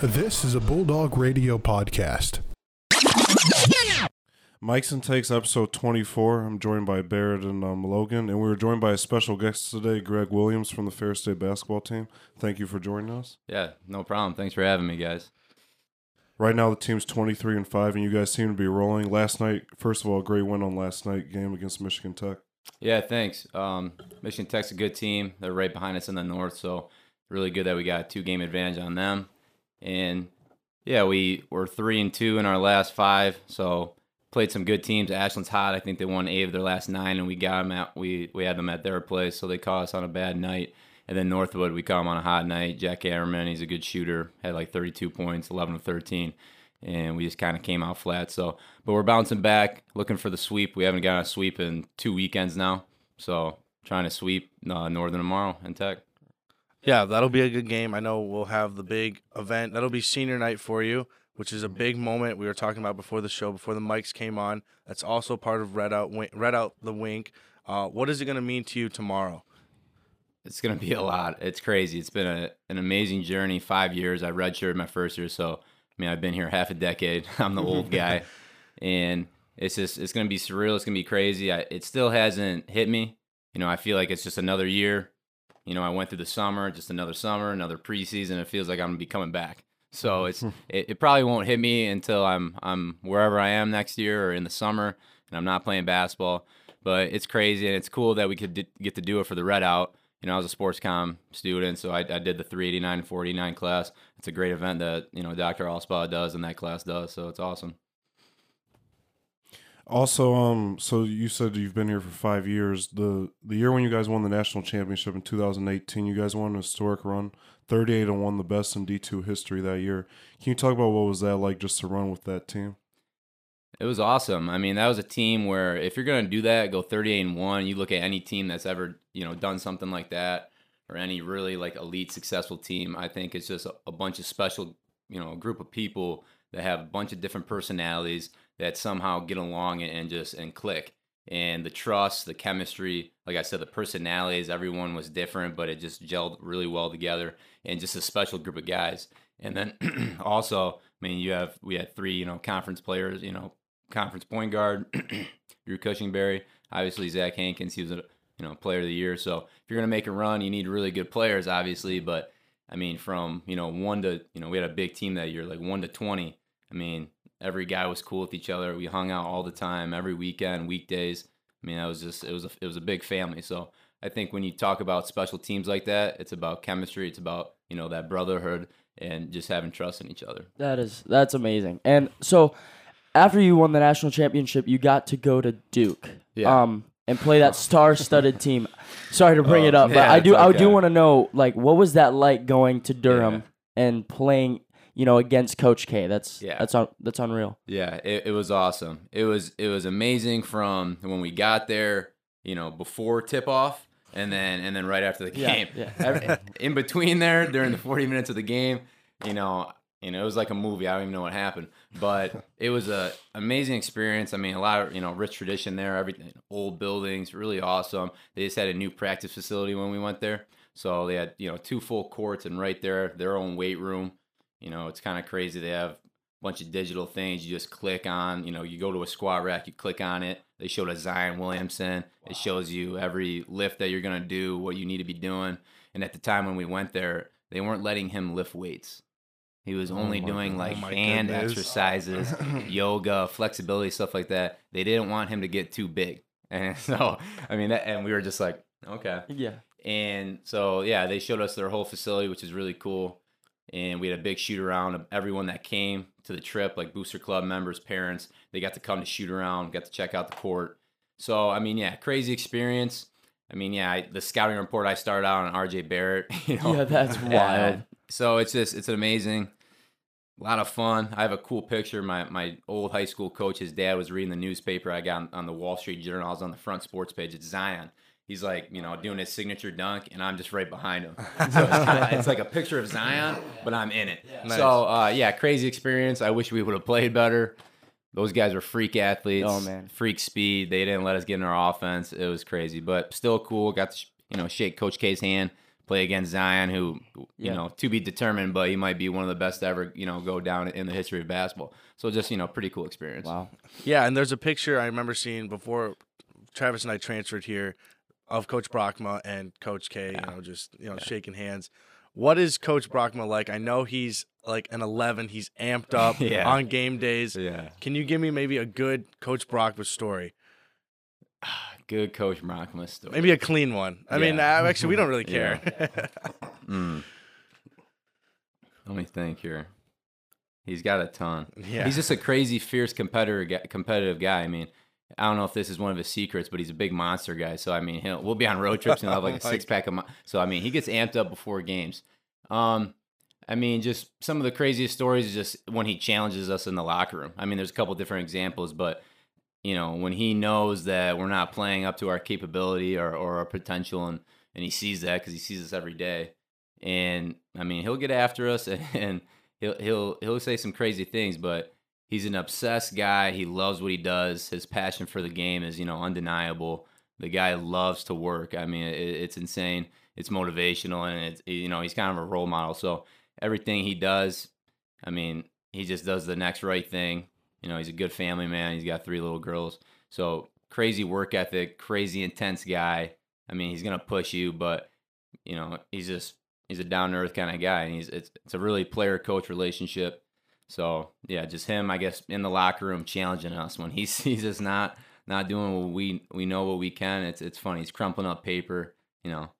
This is a Bulldog Radio podcast. Mike's and Takes episode 24. I'm joined by Barrett and um, Logan, and we were joined by a special guest today, Greg Williams from the Ferris State basketball team. Thank you for joining us. Yeah, no problem. Thanks for having me, guys. Right now, the team's 23 and 5, and you guys seem to be rolling. Last night, first of all, a great win on last night game against Michigan Tech. Yeah, thanks. Um, Michigan Tech's a good team. They're right behind us in the north, so really good that we got a two game advantage on them. And yeah, we were three and two in our last five, so played some good teams. Ashland's hot. I think they won eight of their last nine, and we got them at we we had them at their place, so they caught us on a bad night. And then Northwood, we caught them on a hot night. Jack Ammerman, he's a good shooter, had like 32 points, 11 of 13, and we just kind of came out flat. So, but we're bouncing back, looking for the sweep. We haven't gotten a sweep in two weekends now, so trying to sweep uh, Northern tomorrow and Tech. Yeah, that'll be a good game. I know we'll have the big event. That'll be senior night for you, which is a big moment we were talking about before the show, before the mics came on. That's also part of Red Out, Red Out the Wink. Uh, what is it going to mean to you tomorrow? It's gonna be a lot. It's crazy. It's been a, an amazing journey. Five years. I redshirted my first year, so I mean I've been here half a decade. I'm the old guy, and it's just it's gonna be surreal. It's gonna be crazy. I, it still hasn't hit me. You know, I feel like it's just another year. You know, I went through the summer, just another summer, another preseason. It feels like I'm gonna be coming back. So hmm. it's it, it probably won't hit me until I'm I'm wherever I am next year or in the summer, and I'm not playing basketball. But it's crazy, and it's cool that we could d- get to do it for the Red Out you know, I was a sports com student, so I, I did the 389 and 489 class. It's a great event that, you know, Dr. Allspaw does and that class does, so it's awesome. Also, um, so you said you've been here for five years. The the year when you guys won the national championship in 2018, you guys won a historic run, 38 and one, the best in D2 history that year. Can you talk about what was that like just to run with that team? It was awesome. I mean, that was a team where if you're going to do that, go 38 and 1, you look at any team that's ever, you know, done something like that or any really like elite successful team, I think it's just a, a bunch of special, you know, group of people that have a bunch of different personalities that somehow get along and, and just and click. And the trust, the chemistry, like I said, the personalities, everyone was different, but it just gelled really well together and just a special group of guys. And then also, I mean, you have we had three, you know, conference players, you know, conference point guard, Drew Cushingberry, obviously Zach Hankins, he was a you know player of the year. So if you're gonna make a run, you need really good players, obviously. But I mean, from you know one to you know we had a big team that year, like one to twenty. I mean, every guy was cool with each other. We hung out all the time, every weekend, weekdays. I mean, that was just it was a, it was a big family. So I think when you talk about special teams like that, it's about chemistry. It's about you know that brotherhood and just having trust in each other. That is that's amazing. And so after you won the national championship, you got to go to Duke. Yeah. Um, and play that star-studded team. Sorry to bring Oh, it up, but yeah, I do it's I do want to know like what was that like going to Durham Yeah. and playing, you know, against Coach K. That's Yeah. that's un- that's unreal. Yeah, it, it was awesome. It was it was amazing from when we got there, you know, before tip off, and then and then right after the Yeah, game. yeah. Every- in between there, during the forty minutes of the game, you know, you know, it was like a movie. I don't even know what happened, but it was a amazing experience. I mean, a lot of you know, rich tradition there. Everything, old buildings, really awesome. They just had a new practice facility when we went there, so they had you know two full courts and right there their own weight room. You know, it's kind of crazy. They have a bunch of digital things you just click on. You know, you go to a squat rack, you click on it. They showed a Zion Williamson. It shows you every lift that you're gonna do, what you need to be doing. And at the time when we went there, they weren't letting him lift weights. He was oh only doing like hand goodness. exercises, yoga, flexibility, stuff like that. They didn't want him to get too big. And so, I mean, that, and we were just like, okay. Yeah. And so, yeah, they showed us their whole facility, which is really cool. And we had a big shoot around of everyone that came to the trip, like Booster Club members, parents. They got to come to shoot around, got to check out the court. So, I mean, yeah, crazy experience. I mean, yeah, I, the scouting report I started out on RJ Barrett. You know, Yeah, that's wild. so it's just it's an amazing, a lot of fun. I have a cool picture. My my old high school coach, his dad was reading the newspaper. I got on, on the Wall Street Journal. I was on the front sports page. It's Zion. He's like, you know, doing his signature dunk, and I'm just right behind him. So it's, kinda, it's like a picture of Zion, but I'm in it. So uh, yeah, crazy experience. I wish we would have played better. Those guys were freak athletes. Oh, man. freak speed. They didn't let us get in our offense. It was crazy, but still cool. Got to you know shake Coach K's hand, play against Zion, who you Yeah. know, to be determined, but he might be one of the best to ever, you know, go down in the history of basketball. So just, you know, pretty cool experience. Wow. Yeah, and there's a picture I remember seeing before Travis and I transferred here of Coach Bronkema and Coach K, you know, just you know, shaking hands. What is Coach Bronkema like? I know he's like an 11. He's amped up Yeah. on game days. Yeah. Can you give me maybe a good Coach Bronkema story? Good coach Bronkema story. Maybe a clean one. I mean, uh, actually, we don't really care. Mm. Let me think here. He's got a ton. Yeah. He's just a crazy, fierce competitor, competitive guy. I mean, I don't know if this is one of his secrets, but he's a big monster guy. So I mean, he'll, we'll be on road trips and he'll have like a six pack of. Mo- so I mean, he gets amped up before games. Um, I mean, just some of the craziest stories is just when he challenges us in the locker room. I mean, there's a couple different examples, but you know, when he knows that we're not playing up to our capability or, or our potential, and and he sees that because he sees us every day, and I mean, he'll get after us and, and he'll he'll he'll say some crazy things, but he's an obsessed guy. He loves what he does. His passion for the game is you know undeniable. The guy loves to work. I mean, it, it's insane. It's motivational, and it's you know he's kind of a role model. So everything he does, I mean, he just does the next right thing. You know, he's a good family man. He's got three little girls. So crazy work ethic, crazy intense guy. I mean, he's gonna push you, but you know, he's just he's a down to earth kind of guy, and he's it's it's a really player coach relationship. So yeah, just him, I guess, in the locker room challenging us when he sees us not not doing what we we know what we can. It's it's funny. He's crumpling up paper, you know,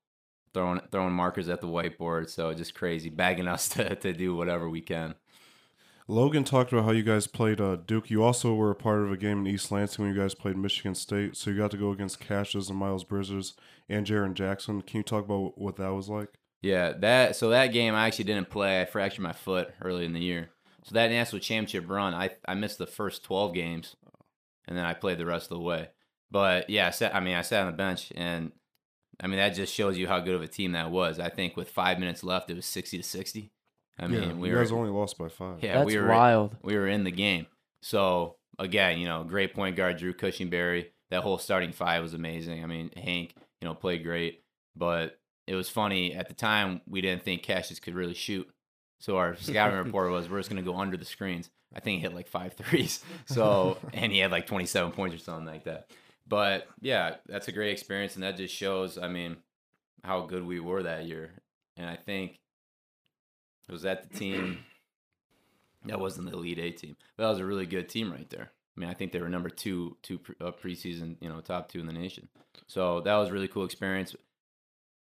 throwing throwing markers at the whiteboard. So just crazy, begging us to to do whatever we can. Logan talked about how you guys played uh, Duke. You also were a part of a game in East Lansing when you guys played Michigan State. So you got to go against Cassius and Miles Bridges and Jaren Jackson. Can you talk about what that was like? Yeah, that so that game I actually didn't play. I fractured my foot early in the year. So that national championship run, I I missed the first twelve games, and then I played the rest of the way. But yeah, I sat. I mean, I sat on the bench, and I mean that just shows you how good of a team that was. I think with five minutes left, it was sixty to sixty. I mean, yeah, we you were guys only lost by five. yeah, That's we were wild. we were in the game. So again, you know, great point guard Drew Cushingberry. That whole starting five was amazing. I mean, Hank, you know, played great, but it was funny at the time. We didn't think Cassius could really shoot, so our scouting report was we're just gonna go under the screens. I think he hit like five threes. So and he had like 27 points or something like that. But yeah, that's a great experience, and that just shows. I mean, how good we were that year, and I think it was that the team. That wasn't the Elite Eight team. But that was a really good team right there. I mean, I think they were number two, two pre- uh, preseason, you know, top two in the nation. So that was a really cool experience.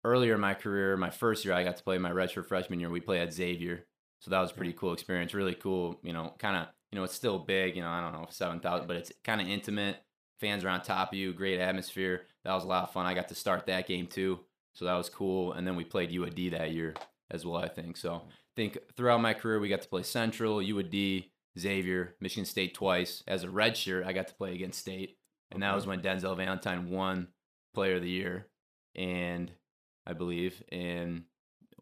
Earlier in my career, my first year, I got to play my redshirt freshman year. We played at Xavier, so that was a pretty cool experience. Really cool, you know, kind of, you know, it's still big, you know, I don't know, seven thousand, but it's kind of intimate. Fans are on top of you, great atmosphere. That was a lot of fun. I got to start that game too, so that was cool. And then we played UAD that year as well. I think so. I think throughout my career, we got to play Central, UAD, Xavier, Michigan State twice. As a redshirt, I got to play against State, and that was when Denzel Valentine won Player of the Year, and I believe, and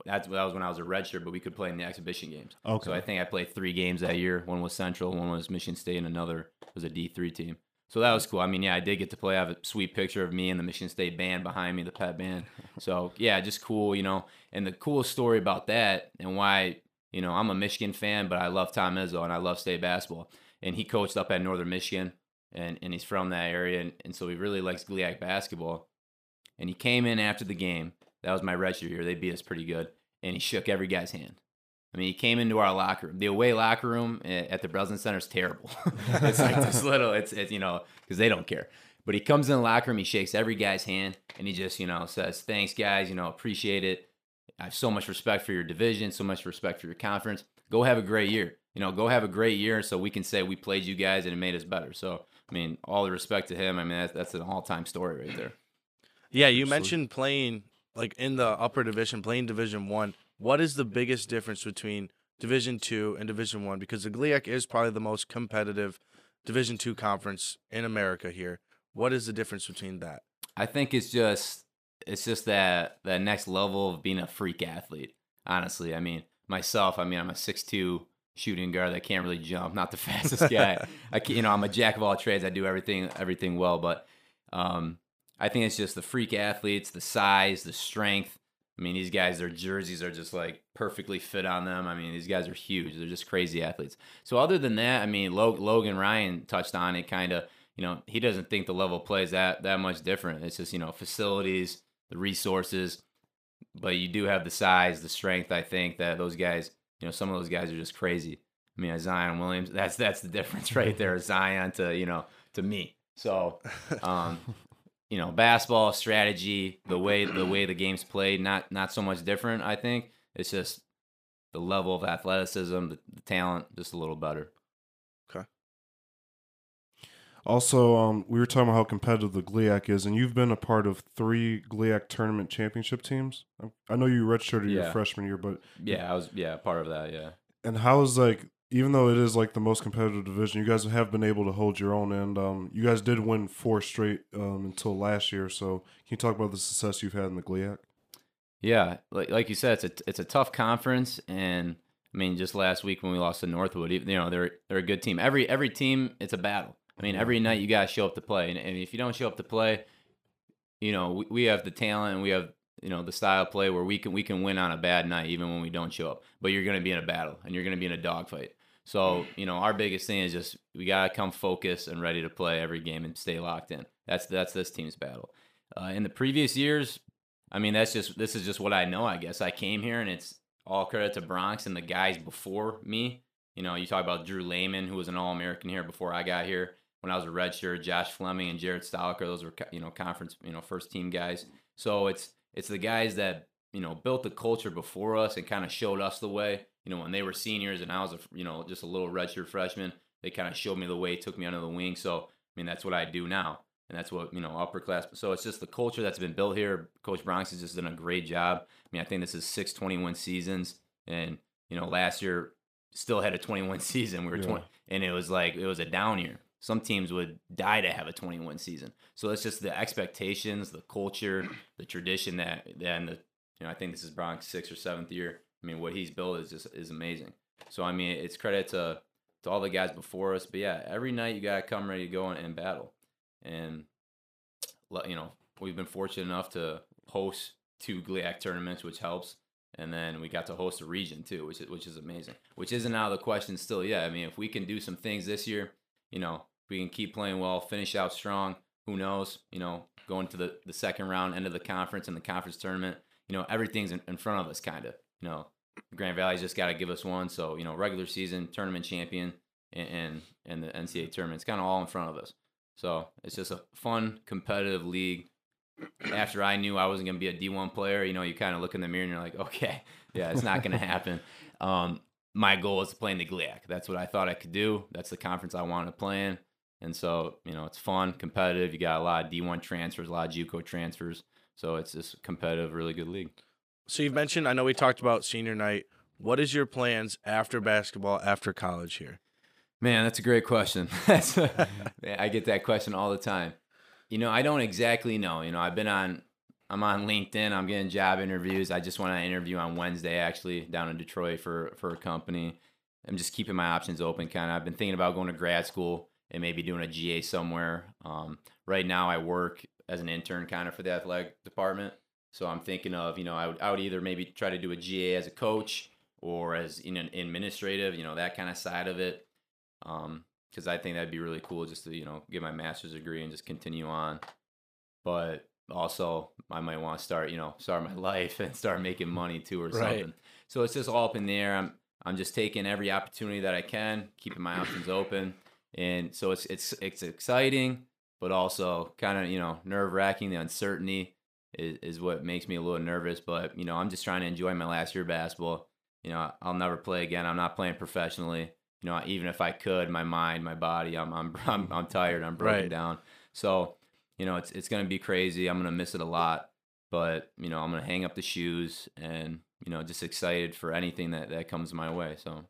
that's that was when I was a redshirt, but we could play in the exhibition games. Okay. So I think I played three games that year. One was Central, one was Michigan State, and another was a D three team. So that was cool. I mean, yeah, I did get to play. I have a sweet picture of me and the Michigan State band behind me, the pet band. So yeah, just cool, you know. And the coolest story about that and why, you know, I'm a Michigan fan, but I love Tom Izzo and I love state basketball. And he coached up at Northern Michigan, and, and he's from that area, and, and so he really likes GLIAC basketball. And he came in after the game. That was my redshirt year. They beat us pretty good, and he shook every guy's hand. I mean, he came into our locker room. The away locker room eh, at the Breslin Center is terrible. it's like this little, it's, it's you know, because they don't care. But he comes in the locker room, he shakes every guy's hand, and he just, you know, says, "Thanks, guys. You know, appreciate it. I have so much respect for your division, so much respect for your conference. Go have a great year. You know, go have a great year, so we can say we played you guys and it made us better. So, I mean, all the respect to him. I mean, that's, that's an all-time story right there. Yeah, you mentioned playing like in the upper division, playing Division One. What is the biggest difference between Division Two and Division One? Because the GLIAC is probably the most competitive Division Two conference in America here. What is the difference between that? I think it's just it's just that that next level of being a freak athlete. Honestly, I mean myself. I mean I'm a six two shooting guard that can't really jump, not the fastest guy. I can, you know I'm a jack of all trades. I do everything everything well, but um, I think it's just the freak athletes, the size, the strength. I mean, these guys, their jerseys are just like perfectly fit on them. I mean, these guys are huge. They're just crazy athletes. So other than that, I mean, Logan Ryan touched on it kind of. You know, he doesn't think the level plays that that much different. It's just you know facilities, the resources, but you do have the size, the strength. I think that those guys, you know, some of those guys are just crazy. I mean, Zion Williams, that's that's the difference right there. Zion to you know to me. So, um, you know, basketball strategy, the way the way the game's played, not not so much different. I think it's just the level of athleticism, the, the talent, just a little better. Okay. Also, um, we were talking about how competitive the GLIAC is, and you've been a part of three GLIAC tournament championship teams. I know you redshirted yeah. your freshman year, but yeah, I was yeah part of that. Yeah. And how is like even though it is like the most competitive division, you guys have been able to hold your own, and um, you guys did win four straight um, until last year. So, can you talk about the success you've had in the GLIAC? Yeah, like like you said, it's a it's a tough conference, and I mean, just last week when we lost to Northwood, you know, they're they're a good team. Every every team, it's a battle. I mean, every night you gotta show up to play, and, and if you don't show up to play, you know, we, we have the talent and we have you know the style play where we can we can win on a bad night even when we don't show up. But you're gonna be in a battle and you're gonna be in a dogfight. So, you know, our biggest thing is just we got to come focused and ready to play every game and stay locked in. That's that's this team's battle. Uh, in the previous years, I mean, that's just this is just what I know. I guess I came here and it's all credit to Bronx and the guys before me. You know, you talk about Drew Lehman, who was an All American here before I got here. When I was a redshirt, Josh Fleming and Jared Stoliker, those were you know conference you know first team guys. So it's it's the guys that you know built the culture before us and kind of showed us the way you know, when they were seniors and I was a, you know, just a little redshirt freshman, they kind of showed me the way, took me under the wing. So, I mean, that's what I do now. And that's what, you know, upper class. So it's just the culture that's been built here. Coach Bronx has just done a great job. I mean, I think this is six 21 seasons. And, you know, last year still had a 21 season. We were yeah. 20, and it was like, it was a down year. Some teams would die to have a 21 season. So it's just the expectations, the culture, the tradition that, and the, you know, I think this is Bronx sixth or seventh year I mean, what he's built is just is amazing. So I mean, it's credit to to all the guys before us. But yeah, every night you gotta come ready to go in, in battle, and you know we've been fortunate enough to host two GLIAC tournaments, which helps. And then we got to host a region too, which is which is amazing. Which isn't out of the question still. Yeah, I mean, if we can do some things this year, you know, we can keep playing well, finish out strong. Who knows? You know, going to the the second round, end of the conference and the conference tournament. You know, everything's in, in front of us, kind of. You know, Grand Valley's just got to give us one. So you know, regular season, tournament champion, and and, and the NCAA tournament. It's kind of all in front of us. So it's just a fun, competitive league. After I knew I wasn't going to be a D1 player, you know, you kind of look in the mirror and you're like, okay, yeah, it's not going to happen. Um, my goal is to play in the GLIAC. That's what I thought I could do. That's the conference I wanted to play in. And so, you know, it's fun, competitive. You got a lot of D1 transfers, a lot of JUCO transfers. So it's this competitive, really good league. So you've mentioned, I know we talked about senior night. What is your plans after basketball, after college here? Man, that's a great question. I get that question all the time. You know, I don't exactly know. You know, I've been on, I'm on LinkedIn. I'm getting job interviews. I just on an interview on Wednesday, actually, down in Detroit for for a company. I'm just keeping my options open. Kind of. I've been thinking about going to grad school and maybe doing a GA somewhere. Um, right now, I work as an intern, kind of for the athletic department. So I'm thinking of, you know, I would, I would either maybe try to do a GA as a coach or as in an administrative, you know, that kind of side of it. Um, because I think that'd be really cool just to, you know, get my master's degree and just continue on. But also, I might want to start, you know, start my life and start making money too or right. something. So it's just all up in the air. I'm, I'm just taking every opportunity that I can, keeping my options open. And so it's, it's, it's exciting, but also kind of, you know, nerve wracking, the uncertainty is, is what makes me a little nervous. But you know, I'm just trying to enjoy my last year of basketball. You know, I'll never play again. I'm not playing professionally. You know, even if I could, my mind, my body, I'm I'm I'm, I'm tired. I'm broken right. down. So, you know, it's it's gonna be crazy. I'm gonna miss it a lot. But you know, I'm gonna hang up the shoes and you know, just excited for anything that that comes my way. So.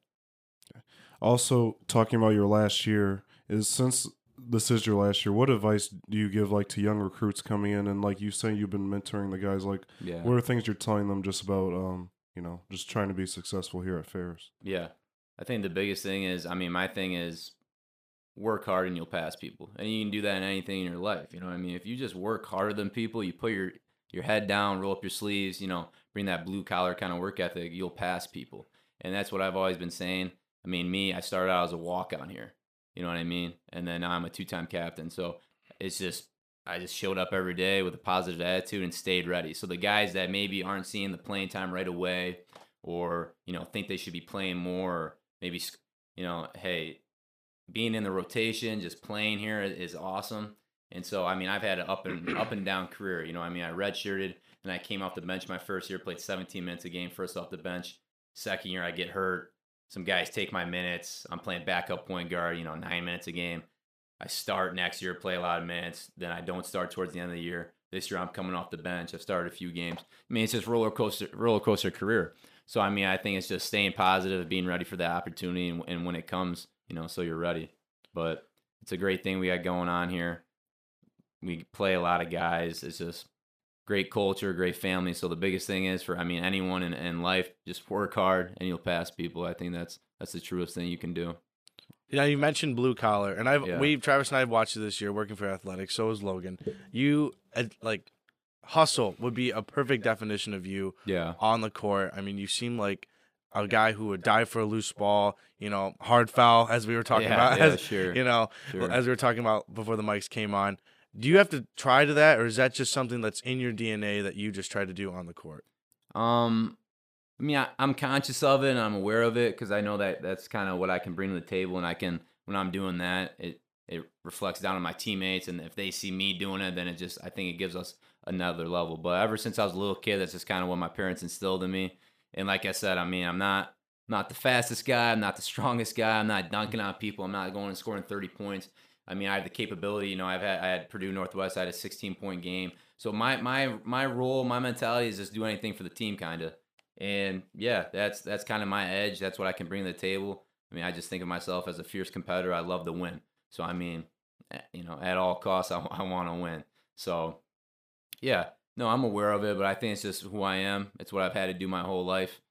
Also, talking about your last year is since this is your last year. What advice do you give like to young recruits coming in and like you say you've been mentoring the guys? Like, yeah. what are things you're telling them just about um you know just trying to be successful here at Ferris? Yeah, I think the biggest thing is I mean my thing is work hard and you'll pass people, and you can do that in anything in your life. You know what I mean? If you just work harder than people, you put your your head down, roll up your sleeves, you know, bring that blue collar kind of work ethic, you'll pass people. And that's what I've always been saying. I mean, me, I started out as a walk on here. You know what I mean? And then now I'm a two time captain. So it's just I just showed up every day with a positive attitude and stayed ready. So the guys that maybe aren't seeing the playing time right away, or you know think they should be playing more, or maybe you know, hey, being in the rotation, just playing here is awesome. And so I mean, I've had an up and up and down career. You know, I mean, I redshirted and I came off the bench my first year, played 17 minutes a game, first off the bench. Second year, I get hurt. Some guys take my minutes. I'm playing backup point guard, you know, nine minutes a game. I start next year, play a lot of minutes. Then I don't start towards the end of the year. This year I'm coming off the bench. I've started a few games. I mean, it's just roller coaster, roller coaster career. So I mean, I think it's just staying positive, being ready for the opportunity, and, and when it comes, you know, so you're ready. But it's a great thing we got going on here. We play a lot of guys. It's just great culture, great family. So the biggest thing is for I mean anyone in, in life, just work hard and you'll pass people. I think that's that's the truest thing you can do. You know, you mentioned blue collar, and I've yeah. we Travis and I have watched it this year working for athletics. So is Logan. You uh, like hustle would be a perfect definition of you. Yeah. On the court, I mean, you seem like a guy who would die for a loose ball. You know, hard foul as we were talking yeah, about. Yeah, as, sure. You know, sure. as we were talking about before the mics came on. Do you have to try to that, or is that just something that's in your DNA that you just try to do on the court? Um, I mean, I, am conscious of it and I'm aware of it because I know that that's kind of what I can bring to the table, and I can when I'm doing that, it it reflects down on my teammates, and if they see me doing it, then it just I think it gives us another level. But ever since I was a little kid, that's just kind of what my parents instilled in me. And like I said, I mean, I'm not not the fastest guy, I'm not the strongest guy, I'm not dunking on people, I'm not going and scoring 30 points. I mean, I have the capability. You know, I've had I had Purdue Northwest. I had a 16 point game. So my my my role, my mentality is just do anything for the team, kind of. And yeah, that's that's kind of my edge. That's what I can bring to the table. I mean, I just think of myself as a fierce competitor. I love to win. So I mean, you know, at all costs, I, I want to win. So yeah, no, I'm aware of it, but I think it's just who I am. It's what I've had to do my whole life,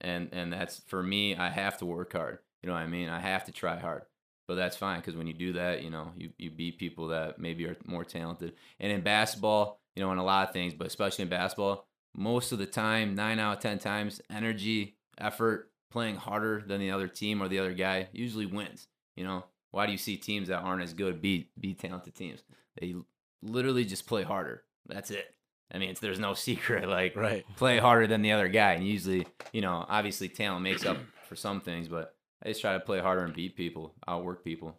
and and that's for me. I have to work hard. You know what I mean? I have to try hard. But that's fine because when you do that, you know, you, you beat people that maybe are more talented. And in basketball, you know, in a lot of things, but especially in basketball, most of the time, nine out of 10 times, energy, effort, playing harder than the other team or the other guy usually wins. You know, why do you see teams that aren't as good beat beat talented teams? They literally just play harder. That's it. I mean, there's no secret. Like, right. play harder than the other guy, and usually, you know, obviously talent makes up for some things, but I just try to play harder and beat people, outwork people.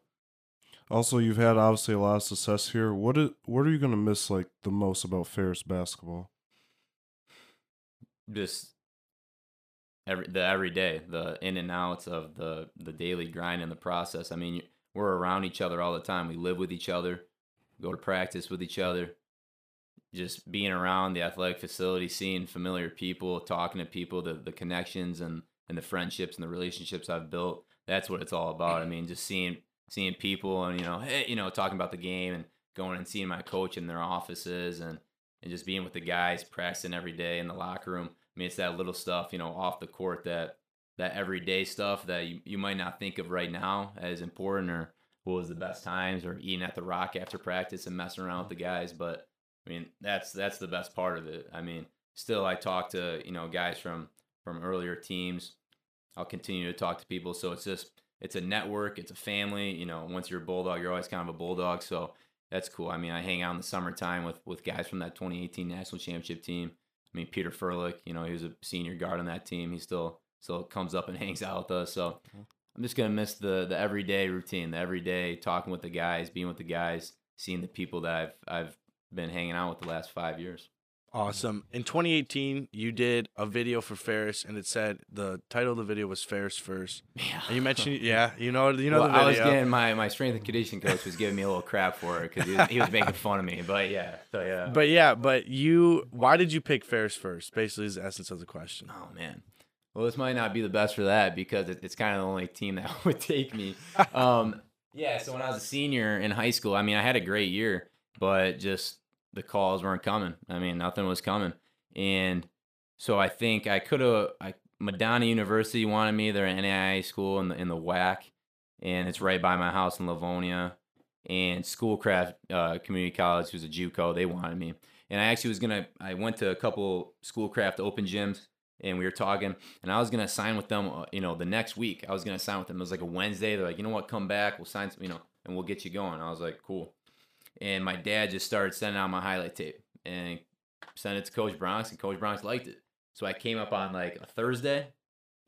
Also, you've had obviously a lot of success here. What is, what are you gonna miss like the most about Ferris basketball? Just every the everyday, the in and outs of the the daily grind and the process. I mean, we're around each other all the time. We live with each other, go to practice with each other. Just being around the athletic facility, seeing familiar people, talking to people, the the connections and and the friendships and the relationships I've built. That's what it's all about. I mean, just seeing seeing people and you know, hey, you know, talking about the game and going and seeing my coach in their offices and and just being with the guys, practicing every day in the locker room. I mean, it's that little stuff, you know, off the court that that everyday stuff that you, you might not think of right now as important or what was the best times or eating at the rock after practice and messing around with the guys. But I mean, that's that's the best part of it. I mean, still I talk to, you know, guys from from earlier teams. I'll continue to talk to people. So it's just it's a network, it's a family. You know, once you're a bulldog, you're always kind of a bulldog. So that's cool. I mean, I hang out in the summertime with with guys from that 2018 national championship team. I mean, Peter Furlick, you know, he was a senior guard on that team. He still still comes up and hangs out with us. So I'm just gonna miss the the everyday routine, the everyday talking with the guys, being with the guys, seeing the people that I've I've been hanging out with the last five years. Awesome. In 2018, you did a video for Ferris, and it said the title of the video was Ferris First. Yeah. And you mentioned, yeah, you know, you know well, the video. I was getting my my strength and conditioning coach was giving me a little crap for it because he, he, was making fun of me. But yeah, so yeah. But yeah, but you, why did you pick Ferris First? Basically, is the essence of the question. Oh man. Well, this might not be the best for that because it, it's kind of the only team that would take me. Um, yeah. So when I was a senior in high school, I mean, I had a great year, but just the calls weren't coming. I mean, nothing was coming. And so I think I could have, I, Madonna University wanted me. They're an NAIA school in the, in the WAC, and it's right by my house in Livonia. And Schoolcraft uh, Community College, who's a JUCO, they wanted me. And I actually was gonna. I went to a couple schoolcraft open gyms, and we were talking, and I was gonna sign with them. uh, You know, the next week I was gonna sign with them. It was like a Wednesday. They're like, you know what, come back. We'll sign. Some, you know, and we'll get you going. I was like, cool. And my dad just started sending out my highlight tape and sent it to Coach Bronx, and Coach Bronx liked it. So I came up on like a Thursday,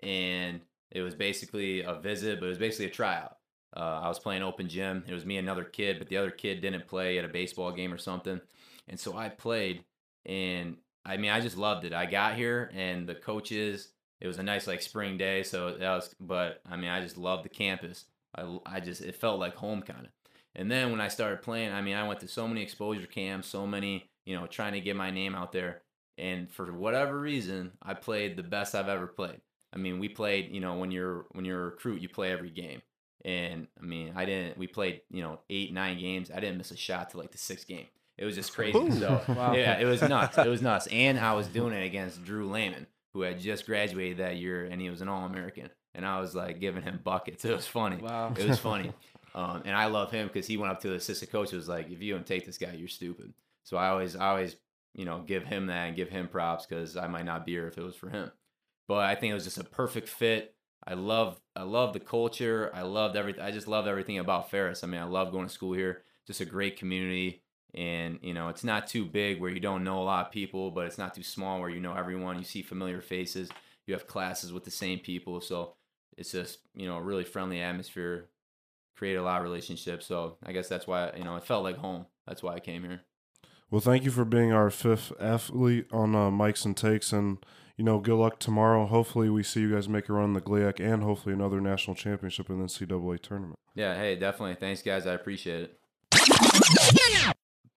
and it was basically a visit, but it was basically a tryout. Uh, I was playing open gym. It was me and another kid, but the other kid didn't play at a baseball game or something. And so I played, and I mean, I just loved it. I got here, and the coaches, it was a nice like spring day, so that was. But I mean, I just loved the campus. I, I just it felt like home kind of. And then when I started playing, I mean, I went to so many exposure camps, so many, you know, trying to get my name out there. And for whatever reason, I played the best I've ever played. I mean, we played, you know, when you're when you're a recruit, you play every game. And I mean, I didn't. We played, you know, eight, nine games. I didn't miss a shot to like the sixth game. It was just crazy. So Wow. yeah, it was nuts. It was nuts. And I was doing it against Drew Lehman, who had just graduated that year, and he was an All American. And I was like giving him buckets. It was funny. Wow. It was funny. Um, and I love him because he went up to the assistant coach and was like, "If you don't take this guy, you're stupid." So I always, I always, you know, give him that and give him props because I might not be here if it was for him. But I think it was just a perfect fit. I love, I love the culture. I loved everything. I just love everything about Ferris. I mean, I love going to school here. Just a great community, and you know, it's not too big where you don't know a lot of people, but it's not too small where you know everyone. You see familiar faces. You have classes with the same people, so it's just you know a really friendly atmosphere create a lot of relationships so i guess that's why you know it felt like home. That's why i came here. Well, thank you for being our fifth athlete on uh, Mikes and Takes, and you know, good luck tomorrow. Hopefully, we see you guys make a run in the GLIAC and hopefully another national championship in the NCAA tournament. yeah hey definitely. Thanks guys. I appreciate it